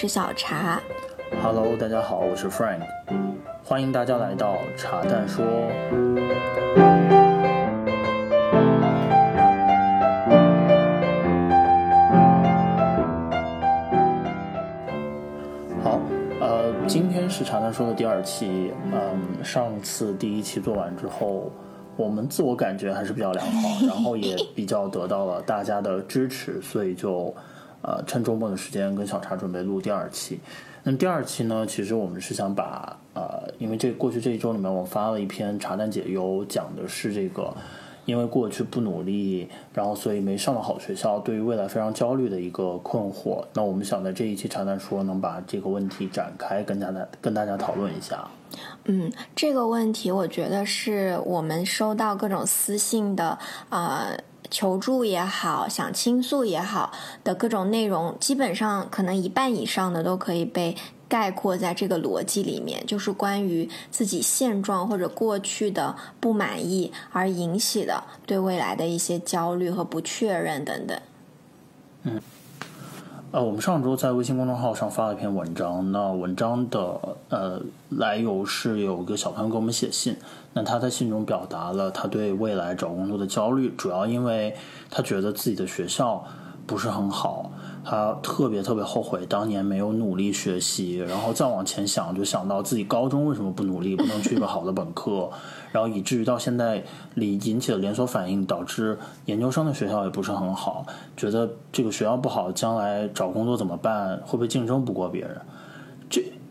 是小茶。Hello，大家好，我是 Frank，欢迎大家来到茶蛋说。好，呃，今天是茶蛋说的第二期。嗯，上次第一期做完之后，我们自我感觉还是比较良好，然后也比较得到了大家的支持，所以就呃趁周末的时间跟小茶准备录第二期。那第二期呢，其实我们是想把呃，因为这过去这一周里面，我发了一篇茶单解忧，讲的是这个，因为过去不努力，然后所以没上到好学校，对于未来非常焦虑的一个困惑。那我们想在这一期茶单说，能把这个问题展开，跟大家跟大家讨论一下。嗯，这个问题我觉得是我们收到各种私信的呃。求助也好，想倾诉也好的各种内容，基本上可能一半以上的都可以被概括在这个逻辑里面，就是关于自己现状或者过去的不满意而引起的对未来的一些焦虑和不确认等等。嗯。呃，我们上周在微信公众号上发了一篇文章，那文章的呃来由是有个小朋友给我们写信，那他在信中表达了他对未来找工作的焦虑，主要因为他觉得自己的学校不是很好，他特别特别后悔当年没有努力学习，然后再往前想，就想到自己高中为什么不努力，不能去一个好的本科。然后以至于到现在，里引起了连锁反应，导致研究生的学校也不是很好，觉得这个学校不好，将来找工作怎么办？会不会竞争不过别人？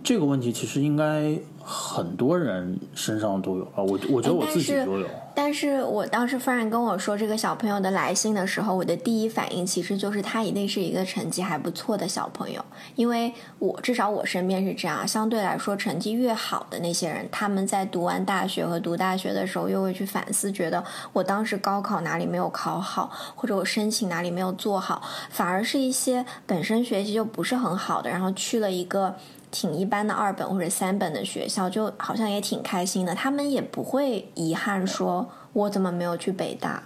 这这个问题其实应该很多人身上都有啊，我我觉得我自己都有。但是我当时夫人跟我说这个小朋友的来信的时候，我的第一反应其实就是他一定是一个成绩还不错的小朋友，因为我至少我身边是这样，相对来说成绩越好的那些人，他们在读完大学和读大学的时候，又会去反思，觉得我当时高考哪里没有考好，或者我申请哪里没有做好，反而是一些本身学习就不是很好的，然后去了一个。挺一般的二本或者三本的学校，就好像也挺开心的。他们也不会遗憾说：“我怎么没有去北大？”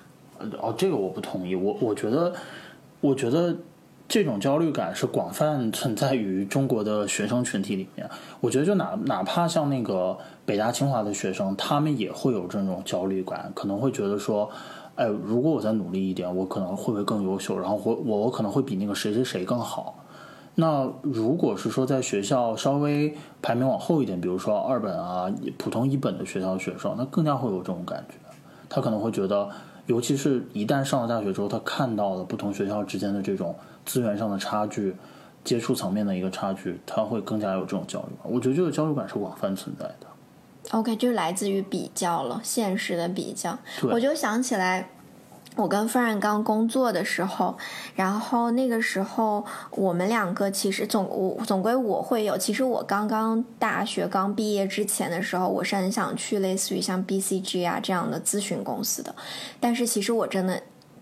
哦，这个我不同意。我我觉得，我觉得这种焦虑感是广泛存在于中国的学生群体里面。我觉得，就哪哪怕像那个北大清华的学生，他们也会有这种焦虑感，可能会觉得说：“哎，如果我再努力一点，我可能会不会更优秀？然后我我我可能会比那个谁谁谁更好。”那如果是说在学校稍微排名往后一点，比如说二本啊、普通一本的学校学生，那更加会有这种感觉。他可能会觉得，尤其是一旦上了大学之后，他看到了不同学校之间的这种资源上的差距、接触层面的一个差距，他会更加有这种焦虑感。我觉得这个焦虑感是广泛存在的。OK，就来自于比较了，现实的比较。我就想起来。我跟范然刚工作的时候，然后那个时候我们两个其实总我总归我会有，其实我刚刚大学刚毕业之前的时候，我是很想去类似于像 BCG 啊这样的咨询公司的，但是其实我真的。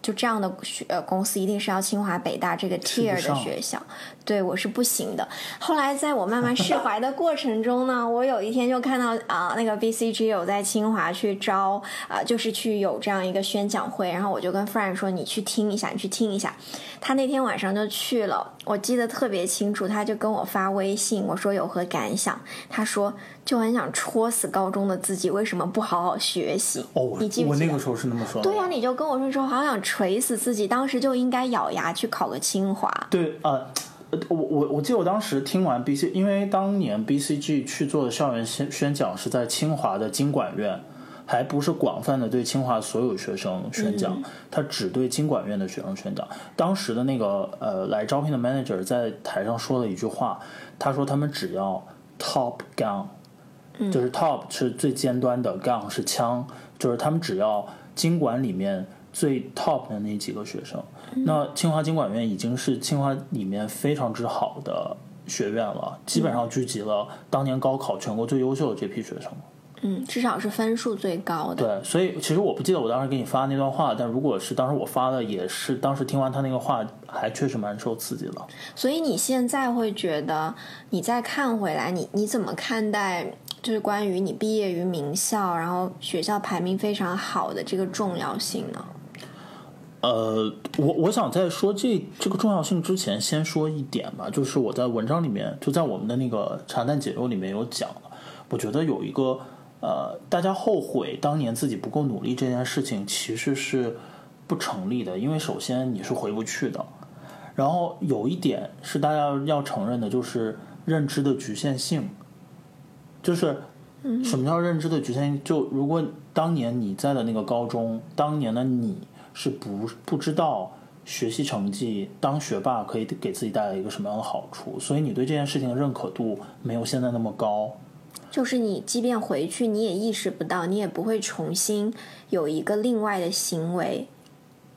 就这样的学公司一定是要清华北大这个 tier 的学校，对我是不行的。后来在我慢慢释怀的 过程中呢，我有一天就看到啊，那个 BCG 有在清华去招啊，就是去有这样一个宣讲会，然后我就跟 Frank 说：“你去听一下，你去听一下。”他那天晚上就去了，我记得特别清楚，他就跟我发微信，我说有何感想？他说。就很想戳死高中的自己，为什么不好好学习？哦，你记不记得？我那个时候是那么说。对呀，你就跟我说说，好想锤死自己，当时就应该咬牙去考个清华。对，呃，我我我记得我当时听完 B C，因为当年 B C G 去做的校园宣宣讲是在清华的经管院，还不是广泛的对清华所有学生宣讲，他只对经管院的学生宣讲。当时的那个呃来招聘的 manager 在台上说了一句话，他说他们只要 top gun。就是 top 是最尖端的，gun 是枪，就是他们只要经管里面最 top 的那几个学生。那清华经管院已经是清华里面非常之好的学院了，基本上聚集了当年高考全国最优秀的这批学生。嗯，至少是分数最高的。对，所以其实我不记得我当时给你发那段话，但如果是当时我发的，也是当时听完他那个话，还确实蛮受刺激的。所以你现在会觉得，你再看回来，你你怎么看待？就是关于你毕业于名校，然后学校排名非常好的这个重要性呢？呃，我我想在说这这个重要性之前，先说一点吧，就是我在文章里面，就在我们的那个茶蛋解忧里面有讲了，我觉得有一个呃，大家后悔当年自己不够努力这件事情，其实是不成立的，因为首先你是回不去的，然后有一点是大家要承认的，就是认知的局限性，就是什么叫认知的局限？就如果当年你在的那个高中，当年的你。是不不知道学习成绩当学霸可以给自己带来一个什么样的好处，所以你对这件事情的认可度没有现在那么高。就是你即便回去，你也意识不到，你也不会重新有一个另外的行为。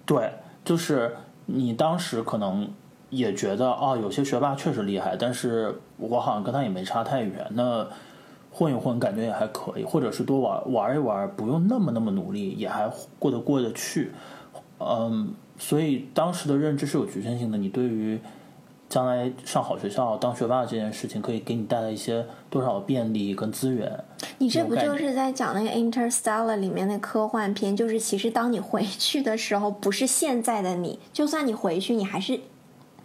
对，就是你当时可能也觉得啊，有些学霸确实厉害，但是我好像跟他也没差太远，那混一混感觉也还可以，或者是多玩玩一玩，不用那么那么努力，也还过得过得去。嗯，所以当时的认知是有局限性的。你对于将来上好学校、当学霸这件事情，可以给你带来一些多少便利跟资源？你这不就是在讲那个《Interstellar》里面的科幻片？就是其实当你回去的时候，不是现在的你，就算你回去，你还是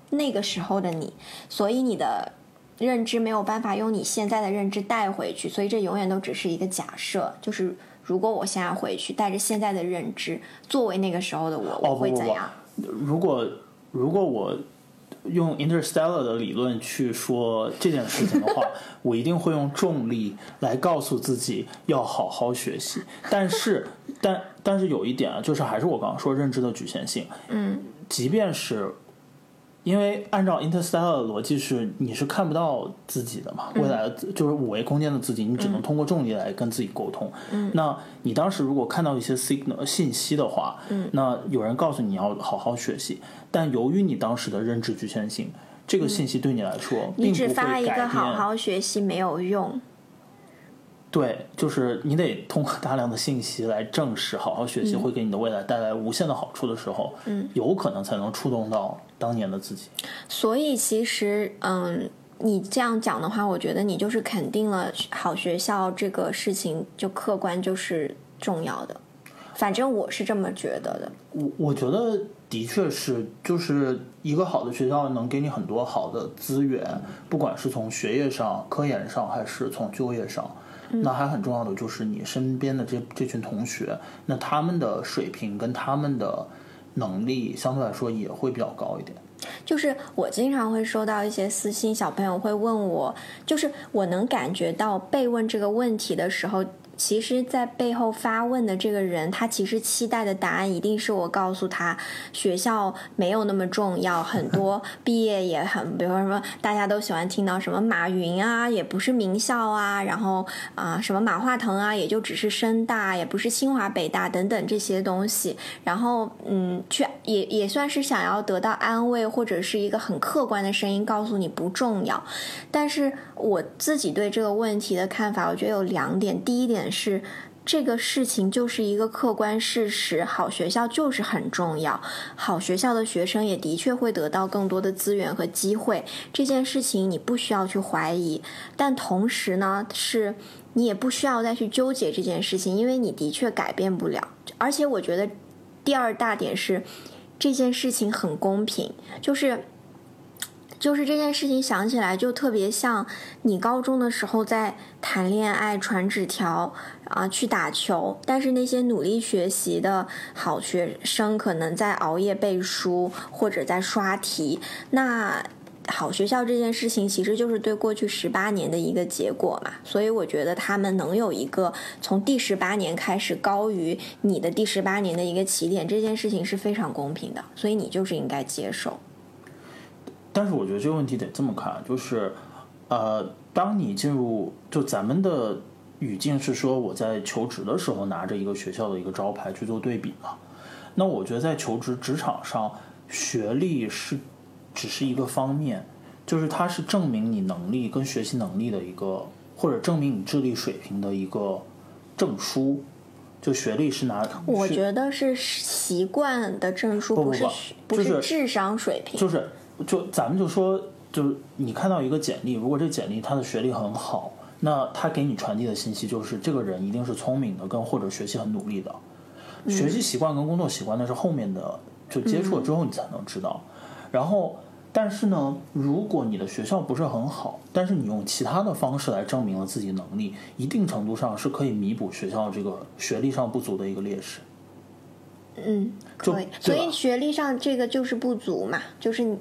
那个时候的你。所以你的认知没有办法用你现在的认知带回去，所以这永远都只是一个假设，就是。如果我现在回去，带着现在的认知，作为那个时候的我，我会怎样？如果如果我用 Interstellar 的理论去说这件事情的话，我一定会用重力来告诉自己要好好学习。但是，但但是有一点啊，就是还是我刚刚说认知的局限性。嗯，即便是。因为按照 Interstellar 的逻辑是，你是看不到自己的嘛？未来就是五维空间的自己，你只能通过重力来跟自己沟通。嗯那你当时如果看到一些 signal 信息的话，嗯那有人告诉你要好好学习，但由于你当时的认知局限性，这个信息对你来说，你只发一个好好学习没有用。对，就是你得通过大量的信息来证实，好好学习会给你的未来带来无限的好处的时候，嗯，有可能才能触动到当年的自己。所以其实，嗯，你这样讲的话，我觉得你就是肯定了好学校这个事情就客观就是重要的。反正我是这么觉得的。我我觉得的确是，就是一个好的学校能给你很多好的资源，不管是从学业上、科研上，还是从就业上。那还很重要的就是你身边的这这群同学，那他们的水平跟他们的能力相对来说也会比较高一点。就是我经常会收到一些私信，小朋友会问我，就是我能感觉到被问这个问题的时候。其实，在背后发问的这个人，他其实期待的答案一定是我告诉他，学校没有那么重要，很 多毕业也很，比如说什么，大家都喜欢听到什么马云啊，也不是名校啊，然后啊，什么马化腾啊，也就只是深大，也不是清华北大等等这些东西，然后嗯，去也也算是想要得到安慰，或者是一个很客观的声音告诉你不重要，但是我自己对这个问题的看法，我觉得有两点，第一点。是这个事情就是一个客观事实，好学校就是很重要，好学校的学生也的确会得到更多的资源和机会，这件事情你不需要去怀疑，但同时呢，是你也不需要再去纠结这件事情，因为你的确改变不了。而且我觉得第二大点是这件事情很公平，就是。就是这件事情想起来就特别像你高中的时候在谈恋爱、传纸条啊、去打球，但是那些努力学习的好学生可能在熬夜背书或者在刷题。那好学校这件事情其实就是对过去十八年的一个结果嘛，所以我觉得他们能有一个从第十八年开始高于你的第十八年的一个起点，这件事情是非常公平的，所以你就是应该接受。但是我觉得这个问题得这么看，就是，呃，当你进入就咱们的语境是说我在求职的时候拿着一个学校的一个招牌去做对比嘛，那我觉得在求职职场上，学历是只是一个方面，就是它是证明你能力跟学习能力的一个，或者证明你智力水平的一个证书，就学历是拿。我觉得是习惯的证书，不是不是智商水平，就是。就咱们就说，就是你看到一个简历，如果这简历他的学历很好，那他给你传递的信息就是这个人一定是聪明的，跟或者学习很努力的。学习习惯跟工作习惯那是后面的就接触了之后你才能知道。然后，但是呢，如果你的学校不是很好，但是你用其他的方式来证明了自己能力，一定程度上是可以弥补学校这个学历上不足的一个劣势。嗯，可以。所以学历上这个就是不足嘛，就是你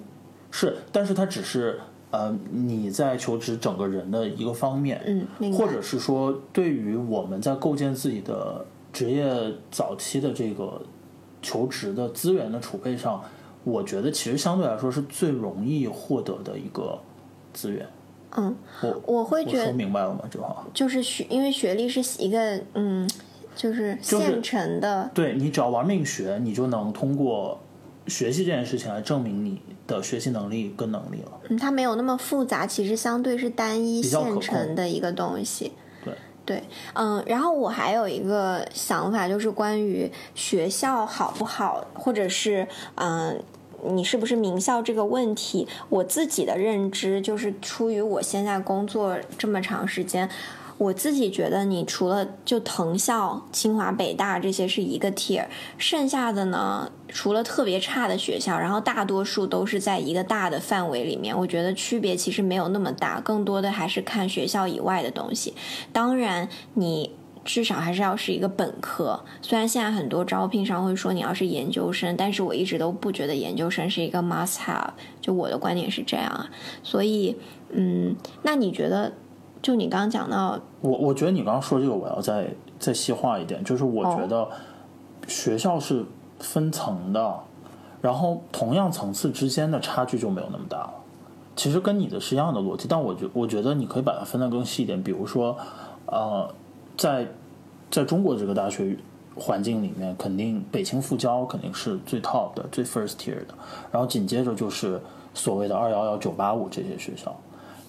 是，但是它只是呃你在求职整个人的一个方面，嗯，或者是说对于我们在构建自己的职业早期的这个求职的资源的储备上，我觉得其实相对来说是最容易获得的一个资源。嗯，我我会觉得说明白了吗？这话就是学，因为学历是一个嗯。就是现成的，对你只要玩命学，你就能通过学习这件事情来证明你的学习能力跟能力了。嗯，它没有那么复杂，其实相对是单一现成的一个东西。对对，嗯，然后我还有一个想法，就是关于学校好不好，或者是嗯，你是不是名校这个问题，我自己的认知就是出于我现在工作这么长时间。我自己觉得，你除了就藤校、清华、北大这些是一个 tier，剩下的呢，除了特别差的学校，然后大多数都是在一个大的范围里面。我觉得区别其实没有那么大，更多的还是看学校以外的东西。当然，你至少还是要是一个本科。虽然现在很多招聘上会说你要是研究生，但是我一直都不觉得研究生是一个 must have。就我的观点是这样啊。所以，嗯，那你觉得？就你刚刚讲到，我我觉得你刚刚说这个，我要再再细化一点，就是我觉得学校是分层的，然后同样层次之间的差距就没有那么大了。其实跟你的是一样的逻辑，但我觉我觉得你可以把它分得更细一点。比如说，呃，在在中国这个大学环境里面，肯定北清复交肯定是最 top 的、最 first tier 的，然后紧接着就是所谓的二幺幺、九八五这些学校。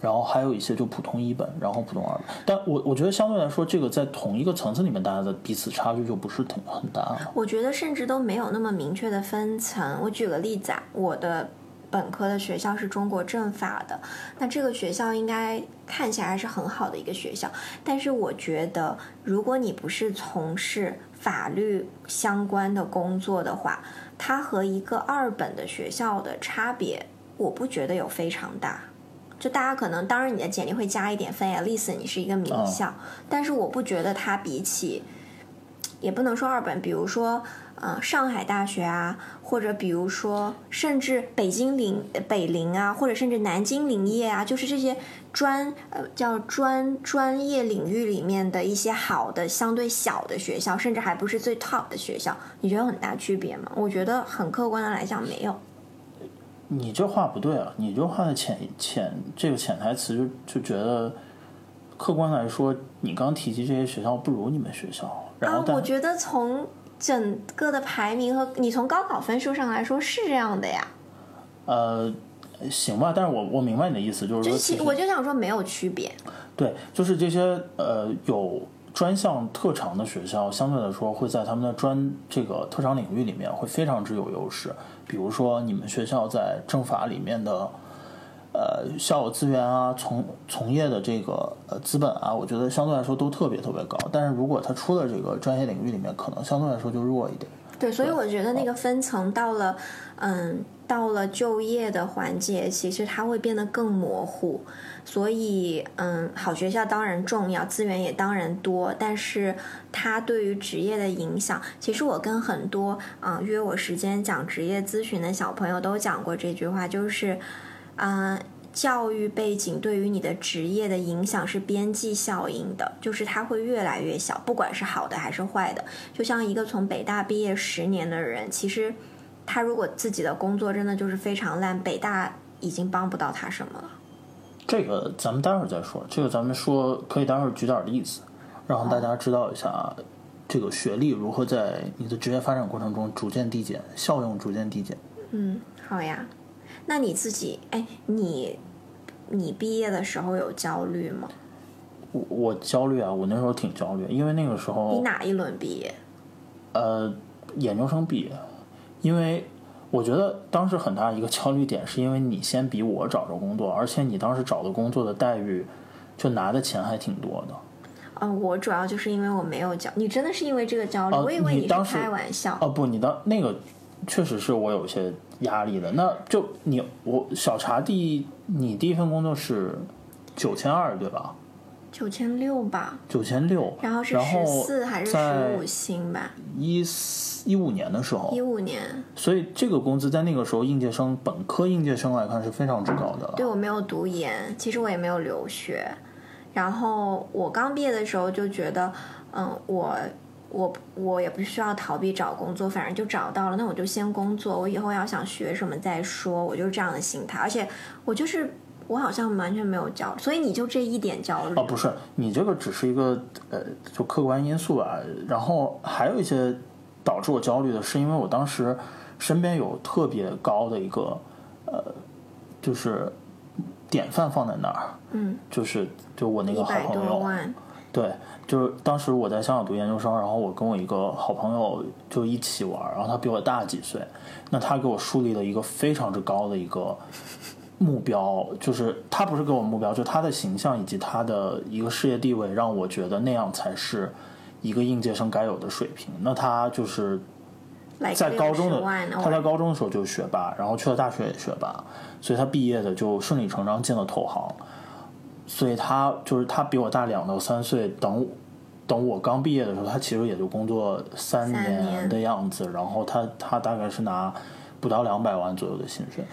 然后还有一些就普通一本，然后普通二本，但我我觉得相对来说，这个在同一个层次里面，大家的彼此差距就不是挺很大。我觉得甚至都没有那么明确的分层。我举个例子啊，我的本科的学校是中国政法的，那这个学校应该看起来是很好的一个学校，但是我觉得，如果你不是从事法律相关的工作的话，它和一个二本的学校的差别，我不觉得有非常大。就大家可能，当然你的简历会加一点分，at least 你是一个名校，但是我不觉得它比起，也不能说二本，比如说，呃，上海大学啊，或者比如说，甚至北京林北林啊，或者甚至南京林业啊，就是这些专呃叫专专业领域里面的一些好的相对小的学校，甚至还不是最 top 的学校，你觉得有很大区别吗？我觉得很客观的来讲没有。你这话不对啊！你这话的潜潜这个潜台词就就觉得，客观来说，你刚提及这些学校不如你们学校。然后，我觉得从整个的排名和你从高考分数上来说是这样的呀。呃，行吧，但是我我明白你的意思，就是说，我就想说没有区别。对，就是这些呃有专项特长的学校，相对来说会在他们的专这个特长领域里面会非常之有优势。比如说，你们学校在政法里面的，呃，校友资源啊，从从业的这个呃资本啊，我觉得相对来说都特别特别高。但是如果他出了这个专业领域里面，可能相对来说就弱一点。对，所以我觉得那个分层到了，嗯，到了就业的环节，其实它会变得更模糊。所以，嗯，好学校当然重要，资源也当然多，但是它对于职业的影响，其实我跟很多啊约我时间讲职业咨询的小朋友都讲过这句话，就是，嗯，教育背景对于你的职业的影响是边际效应的，就是它会越来越小，不管是好的还是坏的。就像一个从北大毕业十年的人，其实他如果自己的工作真的就是非常烂，北大已经帮不到他什么了。这个咱们待会儿再说。这个咱们说可以待会儿举点例子，让大家知道一下这个学历如何在你的职业发展过程中逐渐递减，效用逐渐递减。嗯，好呀。那你自己，哎，你你毕业的时候有焦虑吗？我我焦虑啊，我那时候挺焦虑，因为那个时候你哪一轮毕业？呃，研究生毕业，因为。我觉得当时很大一个焦虑点，是因为你先比我找着工作，而且你当时找的工作的待遇，就拿的钱还挺多的。嗯，我主要就是因为我没有焦，你真的是因为这个焦虑？我以为你是开玩笑。哦不，你当那个确实是我有一些压力的。那就你我小茶第你第一份工作是九千二对吧？九千六吧，九千六，然后是十四还是十五薪吧？一四一五年的时候，一五年，所以这个工资在那个时候应届生本科应届生来看是非常之高的了。对我没有读研，其实我也没有留学，然后我刚毕业的时候就觉得，嗯，我我我也不需要逃避找工作，反正就找到了，那我就先工作，我以后要想学什么再说，我就是这样的心态，而且我就是。我好像完全没有焦，所以你就这一点焦虑？哦，不是，你这个只是一个呃，就客观因素吧。然后还有一些导致我焦虑的是，因为我当时身边有特别高的一个呃，就是典范放在那儿，嗯，就是就我那个好朋友，对，就是当时我在香港读研究生，然后我跟我一个好朋友就一起玩，然后他比我大几岁，那他给我树立了一个非常之高的一个。目标就是他不是给我目标，就他的形象以及他的一个事业地位，让我觉得那样才是一个应届生该有的水平。那他就是在高中的他在高中的时候就是学霸，然后去了大学也学霸，所以他毕业的就顺理成章进了投行。所以他就是他比我大两到三岁，等等我刚毕业的时候，他其实也就工作三年的样子。然后他他大概是拿不到两百万左右的薪水。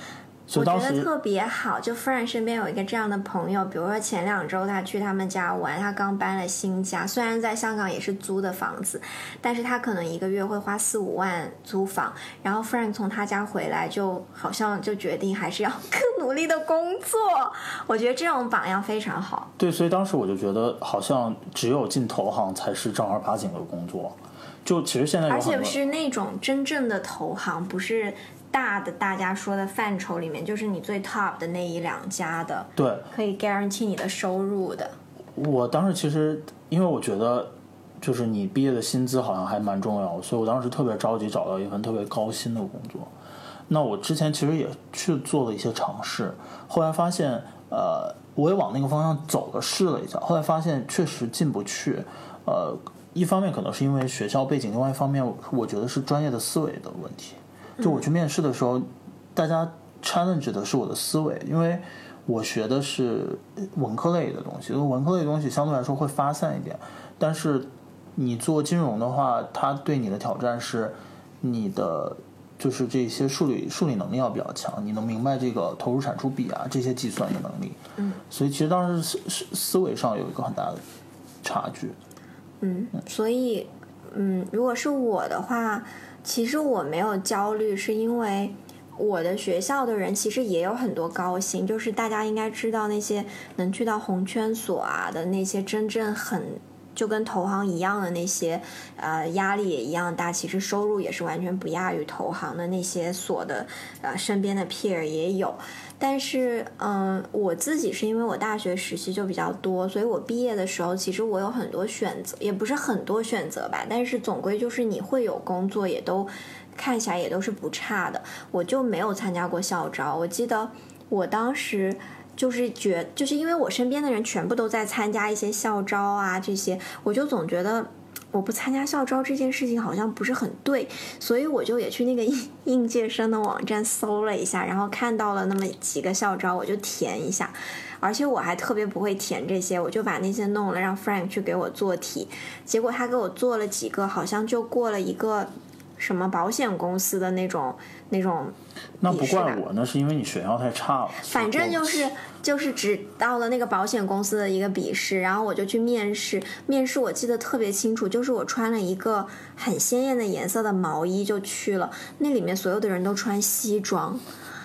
我觉得特别好，就 Frank 身边有一个这样的朋友。比如说前两周他去他们家玩，他刚搬了新家，虽然在香港也是租的房子，但是他可能一个月会花四五万租房。然后 Frank 从他家回来，就好像就决定还是要更努力的工作。我觉得这种榜样非常好。对，所以当时我就觉得，好像只有进投行才是正儿八经的工作。就其实现在，而且是那种真正的投行，不是。大的大家说的范畴里面，就是你最 top 的那一两家的，对，可以 guarantee 你的收入的。我当时其实，因为我觉得，就是你毕业的薪资好像还蛮重要，所以我当时特别着急找到一份特别高薪的工作。那我之前其实也去做了一些尝试，后来发现，呃，我也往那个方向走了，试了一下，后来发现确实进不去。呃，一方面可能是因为学校背景，另外一方面，我觉得是专业的思维的问题。就我去面试的时候，大家 challenge 的是我的思维，因为我学的是文科类的东西，文科类的东西相对来说会发散一点。但是你做金融的话，它对你的挑战是你的就是这些数理数理能力要比较强，你能明白这个投入产出比啊这些计算的能力。嗯。所以其实当时思思思维上有一个很大的差距。嗯，所以嗯，如果是我的话。其实我没有焦虑，是因为我的学校的人其实也有很多高薪，就是大家应该知道那些能去到红圈所啊的那些真正很就跟投行一样的那些，呃，压力也一样大，其实收入也是完全不亚于投行的那些所的，呃，身边的 peer 也有。但是，嗯，我自己是因为我大学实习就比较多，所以我毕业的时候其实我有很多选择，也不是很多选择吧。但是总归就是你会有工作，也都看起来也都是不差的。我就没有参加过校招，我记得我当时就是觉，就是因为我身边的人全部都在参加一些校招啊这些，我就总觉得。我不参加校招这件事情好像不是很对，所以我就也去那个应应届生的网站搜了一下，然后看到了那么几个校招，我就填一下。而且我还特别不会填这些，我就把那些弄了，让 Frank 去给我做题。结果他给我做了几个，好像就过了一个什么保险公司的那种那种。那不怪我，那是因为你学校太差了。反正就是就是只到了那个保险公司的一个笔试，然后我就去面试。面试我记得特别清楚，就是我穿了一个很鲜艳的颜色的毛衣就去了。那里面所有的人都穿西装。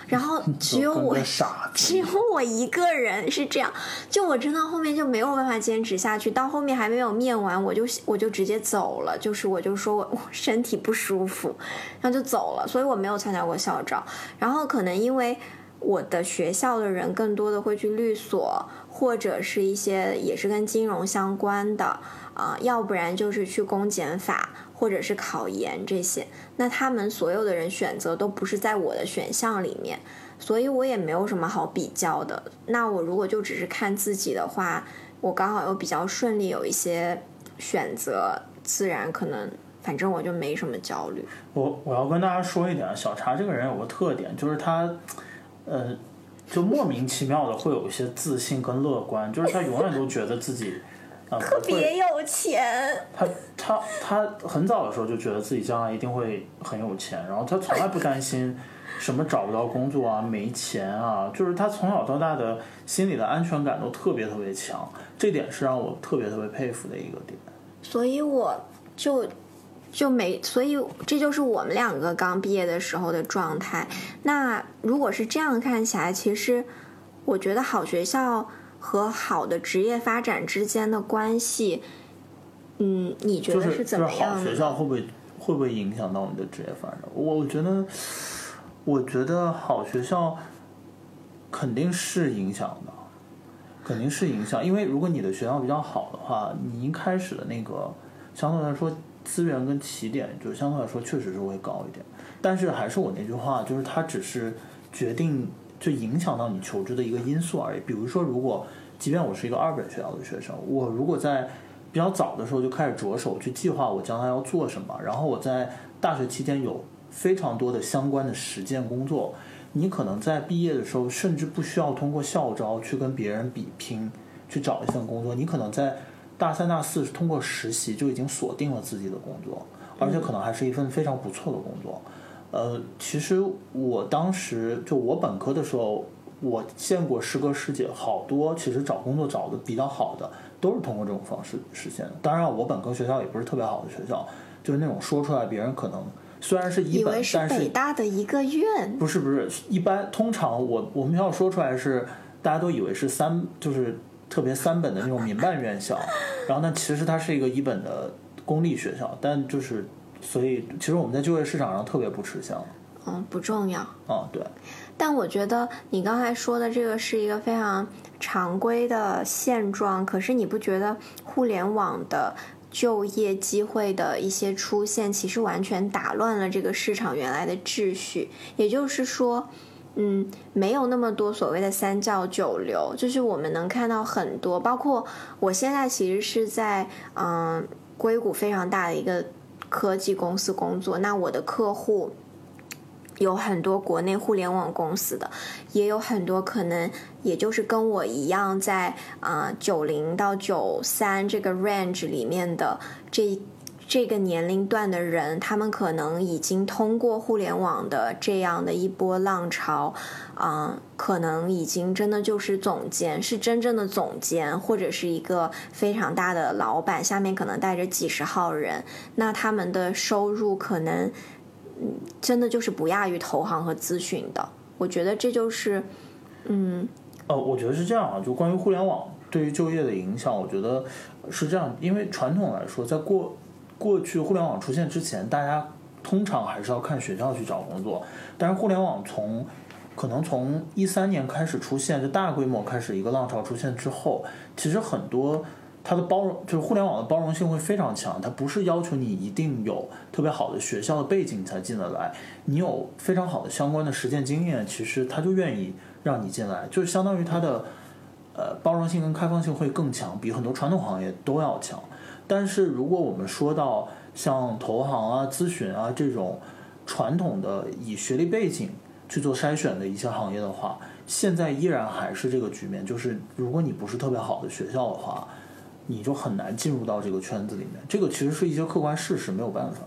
然后 只有我，只有我一个人是这样。就我真的后面就没有办法坚持下去，到后面还没有面完，我就我就直接走了。就是我就说我 我身体不舒服，然后就走了。所以我没有参加过校招。然后可能因为我的学校的人更多的会去律所，或者是一些也是跟金融相关的啊，要不然就是去公检法。或者是考研这些，那他们所有的人选择都不是在我的选项里面，所以我也没有什么好比较的。那我如果就只是看自己的话，我刚好又比较顺利，有一些选择，自然可能反正我就没什么焦虑。我我要跟大家说一点，小茶这个人有个特点，就是他，呃，就莫名其妙的会有一些自信跟乐观，就是他永远都觉得自己。特别有钱。他他他很早的时候就觉得自己将来一定会很有钱，然后他从来不担心什么找不到工作啊、没钱啊，就是他从小到大的心理的安全感都特别特别强，这点是让我特别特别佩服的一个点。所以我就就没，所以这就是我们两个刚毕业的时候的状态。那如果是这样看起来，其实我觉得好学校。和好的职业发展之间的关系，嗯，你觉得是怎么样？好学校会不会会不会影响到你的职业发展？我觉得，我觉得好学校肯定是影响的，肯定是影响。因为如果你的学校比较好的话，你一开始的那个相对来说资源跟起点就相对来说确实是会高一点。但是还是我那句话，就是它只是决定。就影响到你求职的一个因素而已。比如说，如果即便我是一个二本学校的学生，我如果在比较早的时候就开始着手去计划我将来要做什么，然后我在大学期间有非常多的相关的实践工作，你可能在毕业的时候甚至不需要通过校招去跟别人比拼去找一份工作，你可能在大三、大四通过实习就已经锁定了自己的工作，而且可能还是一份非常不错的工作。呃，其实我当时就我本科的时候，我见过师哥师姐好多，其实找工作找的比较好的，都是通过这种方式实现的。当然，我本科学校也不是特别好的学校，就是那种说出来别人可能虽然是一本，但是北大的一个院，不是不是，一般通常我我们学校说出来是大家都以为是三，就是特别三本的那种民办院校，然后呢，其实它是一个一本的公立学校，但就是。所以，其实我们在就业市场上特别不吃香。嗯，不重要。哦，对。但我觉得你刚才说的这个是一个非常常规的现状。可是你不觉得互联网的就业机会的一些出现，其实完全打乱了这个市场原来的秩序？也就是说，嗯，没有那么多所谓的三教九流。就是我们能看到很多，包括我现在其实是在嗯硅谷非常大的一个。科技公司工作，那我的客户有很多国内互联网公司的，也有很多可能也就是跟我一样在啊九零到九三这个 range 里面的这。这个年龄段的人，他们可能已经通过互联网的这样的一波浪潮，啊，可能已经真的就是总监，是真正的总监，或者是一个非常大的老板，下面可能带着几十号人，那他们的收入可能，嗯，真的就是不亚于投行和咨询的。我觉得这就是，嗯，呃，我觉得是这样啊，就关于互联网对于就业的影响，我觉得是这样，因为传统来说，在过过去互联网出现之前，大家通常还是要看学校去找工作。但是互联网从可能从一三年开始出现，就大规模开始一个浪潮出现之后，其实很多它的包容就是互联网的包容性会非常强。它不是要求你一定有特别好的学校的背景才进得来，你有非常好的相关的实践经验，其实他就愿意让你进来，就相当于它的呃包容性跟开放性会更强，比很多传统行业都要强。但是如果我们说到像投行啊、咨询啊这种传统的以学历背景去做筛选的一些行业的话，现在依然还是这个局面，就是如果你不是特别好的学校的话，你就很难进入到这个圈子里面。这个其实是一些客观事实，没有办法。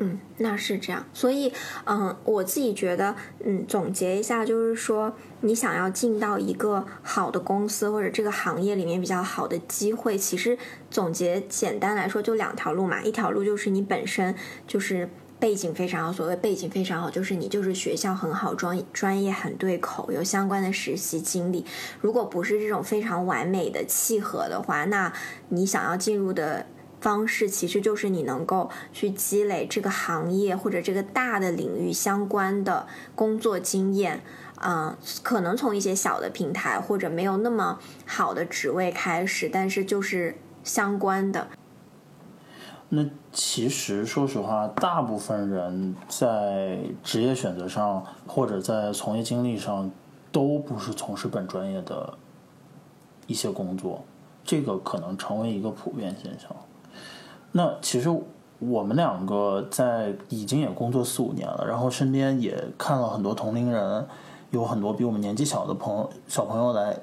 嗯，那是这样，所以，嗯，我自己觉得，嗯，总结一下，就是说，你想要进到一个好的公司或者这个行业里面比较好的机会，其实总结简单来说就两条路嘛，一条路就是你本身就是背景非常好，所谓背景非常好，就是你就是学校很好，专专业很对口，有相关的实习经历。如果不是这种非常完美的契合的话，那你想要进入的。方式其实就是你能够去积累这个行业或者这个大的领域相关的工作经验，嗯，可能从一些小的平台或者没有那么好的职位开始，但是就是相关的。那其实说实话，大部分人在职业选择上或者在从业经历上都不是从事本专业的一些工作，这个可能成为一个普遍现象。那其实我们两个在已经也工作四五年了，然后身边也看了很多同龄人，有很多比我们年纪小的朋友小朋友来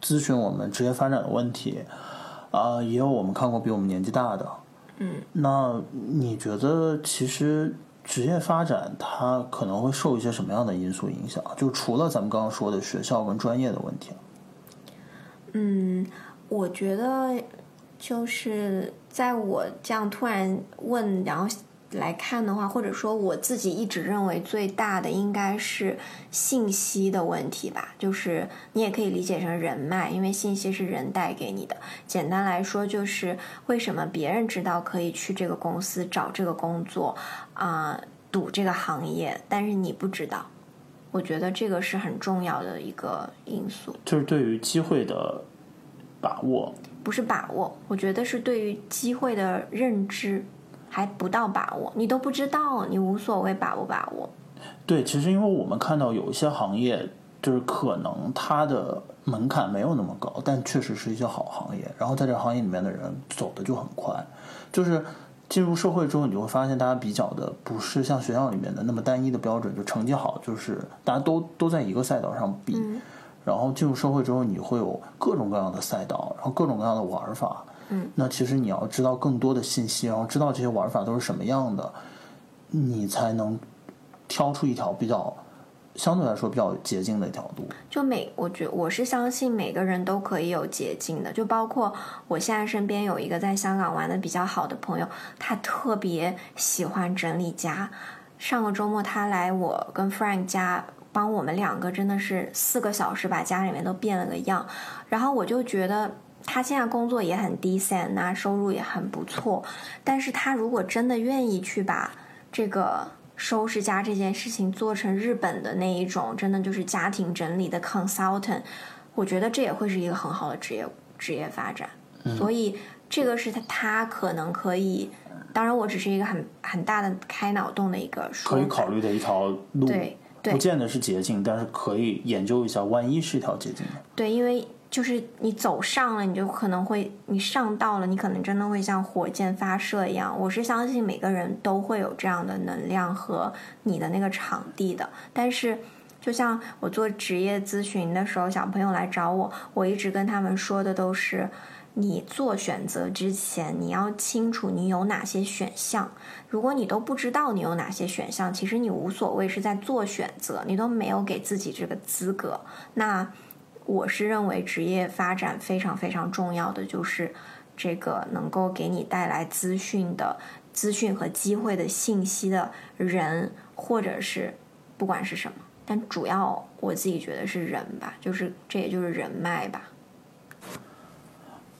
咨询我们职业发展的问题，啊，也有我们看过比我们年纪大的。嗯，那你觉得其实职业发展它可能会受一些什么样的因素影响？就除了咱们刚刚说的学校跟专业的问题。嗯，我觉得就是在我这样突然问，然后来看的话，或者说我自己一直认为最大的应该是信息的问题吧。就是你也可以理解成人脉，因为信息是人带给你的。简单来说，就是为什么别人知道可以去这个公司找这个工作啊，赌这个行业，但是你不知道。我觉得这个是很重要的一个因素，就是对于机会的把握，不是把握，我觉得是对于机会的认知还不到把握，你都不知道，你无所谓把不把握。对，其实因为我们看到有一些行业，就是可能它的门槛没有那么高，但确实是一些好行业，然后在这个行业里面的人走的就很快，就是。进入社会之后，你就会发现，大家比较的不是像学校里面的那么单一的标准，就成绩好就是大家都都在一个赛道上比。然后进入社会之后，你会有各种各样的赛道，然后各种各样的玩法。嗯，那其实你要知道更多的信息，然后知道这些玩法都是什么样的，你才能挑出一条比较。相对来说比较捷径的一条路，就每我觉我是相信每个人都可以有捷径的，就包括我现在身边有一个在香港玩的比较好的朋友，他特别喜欢整理家。上个周末他来我跟 Frank 家帮我们两个，真的是四个小时把家里面都变了个样。然后我就觉得他现在工作也很 decent，那收入也很不错，但是他如果真的愿意去把这个。收拾家这件事情做成日本的那一种，真的就是家庭整理的 consultant，我觉得这也会是一个很好的职业职业发展。所以这个是他他可能可以，当然我只是一个很很大的开脑洞的一个可以考虑的一条路，对，不见得是捷径，但是可以研究一下，万一是一条捷径呢？对，因为。就是你走上了，你就可能会，你上到了，你可能真的会像火箭发射一样。我是相信每个人都会有这样的能量和你的那个场地的。但是，就像我做职业咨询的时候，小朋友来找我，我一直跟他们说的都是：你做选择之前，你要清楚你有哪些选项。如果你都不知道你有哪些选项，其实你无所谓是在做选择，你都没有给自己这个资格。那。我是认为职业发展非常非常重要的，就是这个能够给你带来资讯的资讯和机会的信息的人，或者是不管是什么，但主要我自己觉得是人吧，就是这也就是人脉吧。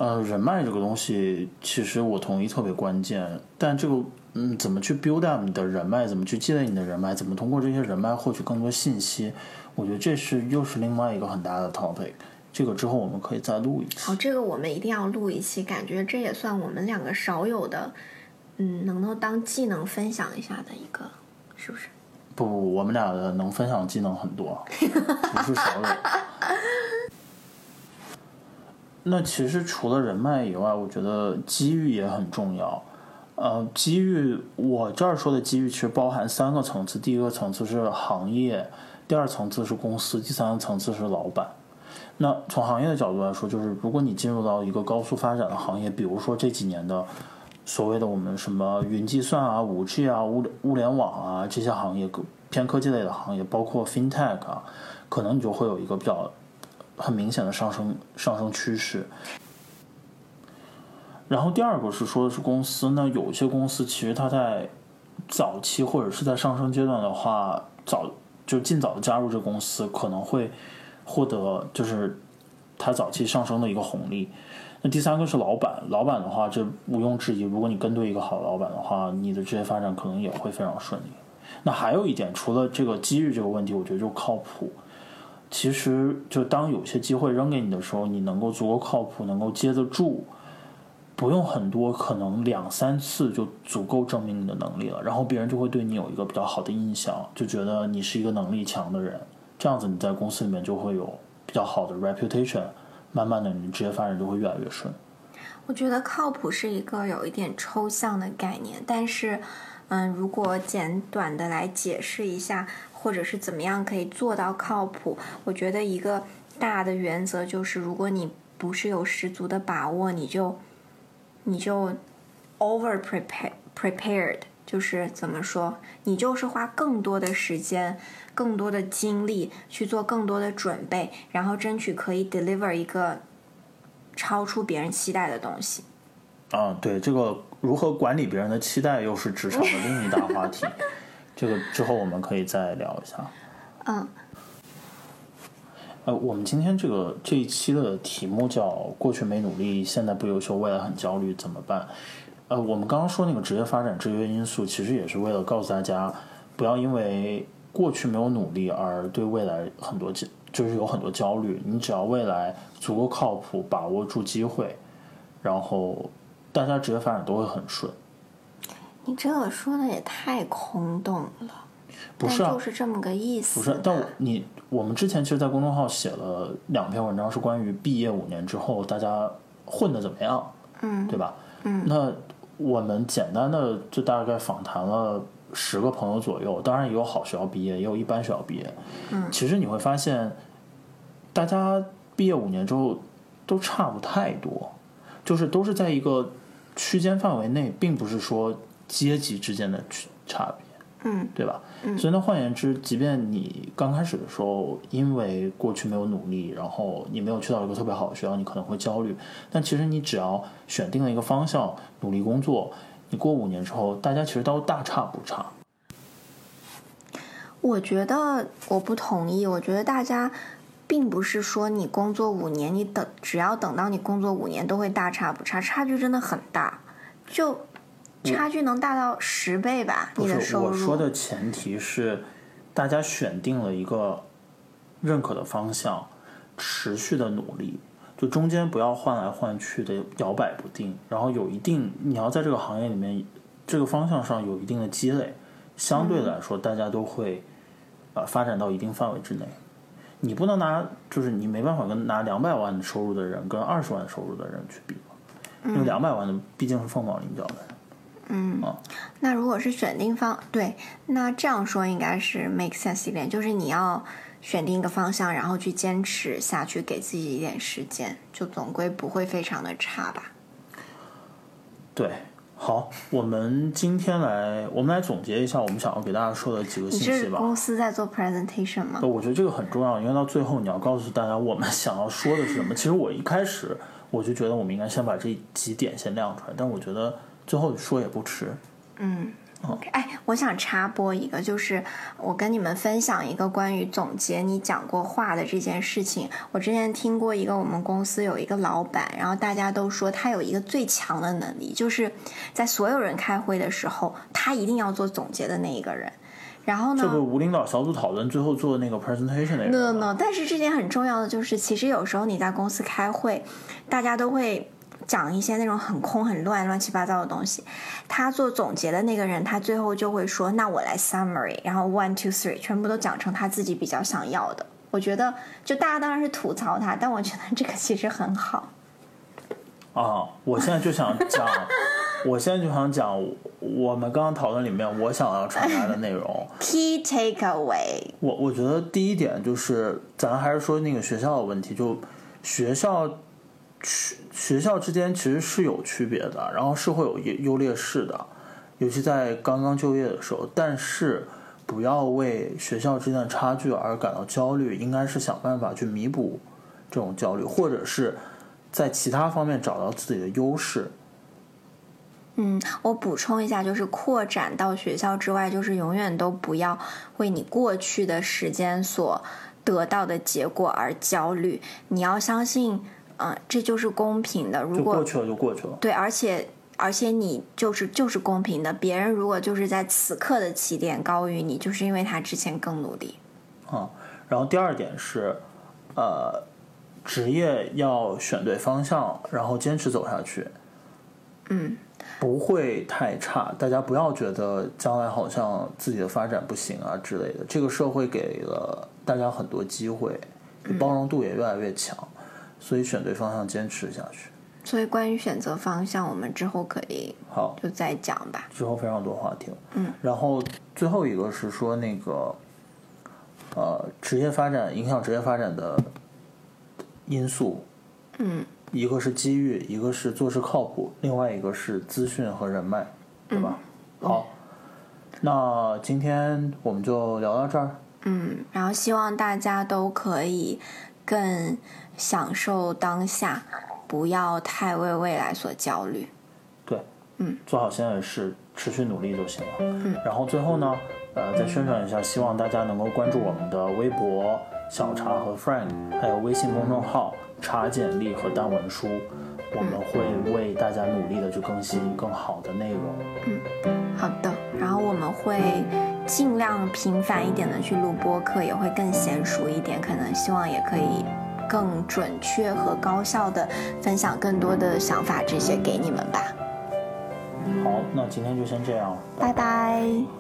呃，人脉这个东西，其实我同意特别关键，但这个嗯，怎么去 build up 你的人脉，怎么去积累你的人脉，怎么通过这些人脉获取更多信息？我觉得这是又是另外一个很大的 topic，这个之后我们可以再录一期。好，这个我们一定要录一期，感觉这也算我们两个少有的，嗯，能够当技能分享一下的一个，是不是？不不，我们俩的能分享技能很多，不是少有。那其实除了人脉以外，我觉得机遇也很重要。呃，机遇，我这儿说的机遇其实包含三个层次，第一个层次是行业。第二层次是公司，第三个层次是老板。那从行业的角度来说，就是如果你进入到一个高速发展的行业，比如说这几年的所谓的我们什么云计算啊、五 G 啊、物物联网啊这些行业，偏科技类的行业，包括 FinTech 啊，可能你就会有一个比较很明显的上升上升趋势。然后第二个是说的是公司，那有些公司其实它在早期或者是在上升阶段的话，早。就尽早的加入这个公司，可能会获得就是他早期上升的一个红利。那第三个是老板，老板的话，这毋庸置疑，如果你跟对一个好的老板的话，你的职业发展可能也会非常顺利。那还有一点，除了这个机遇这个问题，我觉得就靠谱。其实，就当有些机会扔给你的时候，你能够足够靠谱，能够接得住。不用很多，可能两三次就足够证明你的能力了，然后别人就会对你有一个比较好的印象，就觉得你是一个能力强的人，这样子你在公司里面就会有比较好的 reputation，慢慢的你职业发展就会越来越顺。我觉得靠谱是一个有一点抽象的概念，但是，嗯，如果简短的来解释一下，或者是怎么样可以做到靠谱，我觉得一个大的原则就是，如果你不是有十足的把握，你就你就 over prepare prepared，就是怎么说，你就是花更多的时间、更多的精力去做更多的准备，然后争取可以 deliver 一个。超出别人期待的东西，啊，对，这个如何管理别人的期待，又是职场的另一大话题。这个之后我们可以再聊一下。嗯。呃，我们今天这个这一期的题目叫“过去没努力，现在不优秀，未来很焦虑，怎么办？”呃，我们刚刚说那个职业发展制约因素，其实也是为了告诉大家，不要因为过去没有努力而对未来很多就是有很多焦虑，你只要未来足够靠谱，把握住机会，然后大家职业发展都会很顺。你这个说的也太空洞了，不是啊，就是这么个意思。不是，但你我们之前其实，在公众号写了两篇文章，是关于毕业五年之后大家混的怎么样，嗯，对吧？嗯，那我们简单的就大概访谈了。十个朋友左右，当然也有好学校毕业，也有一般学校毕业。嗯，其实你会发现，大家毕业五年之后都差不太多，就是都是在一个区间范围内，并不是说阶级之间的区差别。嗯，对吧？嗯，所以呢，换言之，即便你刚开始的时候因为过去没有努力，然后你没有去到一个特别好的学校，你可能会焦虑。但其实你只要选定了一个方向，努力工作。你过五年之后，大家其实都大差不差。我觉得我不同意。我觉得大家并不是说你工作五年，你等只要等到你工作五年都会大差不差，差距真的很大，就差距能大到十倍吧？你的收入。我说的前提是，大家选定了一个认可的方向，持续的努力。就中间不要换来换去的摇摆不定，然后有一定你要在这个行业里面这个方向上有一定的积累，相对来说大家都会呃发展到一定范围之内。你不能拿就是你没办法跟拿两百万的收入的人跟二十万收入的人去比因为两百万的毕竟是凤毛麟角的。嗯，那如果是选定方对，那这样说应该是 make sense 一点，就是你要。选定一个方向，然后去坚持下去，给自己一点时间，就总归不会非常的差吧。对，好，我们今天来，我们来总结一下我们想要给大家说的几个信息吧。公司在做 presentation 吗？我觉得这个很重要，因为到最后你要告诉大家我们想要说的是什么。其实我一开始我就觉得我们应该先把这几点先亮出来，但我觉得最后说也不迟。嗯。哎，我想插播一个，就是我跟你们分享一个关于总结你讲过话的这件事情。我之前听过一个，我们公司有一个老板，然后大家都说他有一个最强的能力，就是在所有人开会的时候，他一定要做总结的那一个人。然后呢？这个无领导小组讨论最后做那个 presentation 那个。No no，但是这件很重要的就是，其实有时候你在公司开会，大家都会。讲一些那种很空很乱乱七八糟的东西，他做总结的那个人，他最后就会说：“那我来 summary，然后 one two three 全部都讲成他自己比较想要的。”我觉得，就大家当然是吐槽他，但我觉得这个其实很好。啊，我现在就想讲，我现在就想讲我们刚刚讨论里面我想要传达的内容。Key takeaway。我我觉得第一点就是，咱还是说那个学校的问题，就学校。学学校之间其实是有区别的，然后是会有优优劣势的，尤其在刚刚就业的时候。但是不要为学校之间的差距而感到焦虑，应该是想办法去弥补这种焦虑，或者是在其他方面找到自己的优势。嗯，我补充一下，就是扩展到学校之外，就是永远都不要为你过去的时间所得到的结果而焦虑。你要相信。嗯，这就是公平的。如果过去了就过去了。对，而且而且你就是就是公平的。别人如果就是在此刻的起点高于你，就是因为他之前更努力。嗯，然后第二点是，呃，职业要选对方向，然后坚持走下去。嗯，不会太差。大家不要觉得将来好像自己的发展不行啊之类的。这个社会给了大家很多机会，包容度也越来越强。所以选对方向，坚持下去。所以关于选择方向，我们之后可以好就再讲吧。之后非常多话题。嗯，然后最后一个是说那个，呃，职业发展影响职业发展的因素，嗯，一个是机遇，一个是做事靠谱，另外一个是资讯和人脉，对吧？好，那今天我们就聊到这儿。嗯，然后希望大家都可以更享受当下，不要太为未来所焦虑。对，嗯，做好现在的事，持续努力就行了。嗯，然后最后呢，呃，再宣传一下，希望大家能够关注我们的微博小茶和 Frank，还有微信公众号茶简历和单文书，我们会为大家努力的去更新更好的内容。嗯好的，然后我们会尽量频繁一点的去录播客，也会更娴熟一点，可能希望也可以更准确和高效的分享更多的想法，这些给你们吧。好，那今天就先这样，拜拜。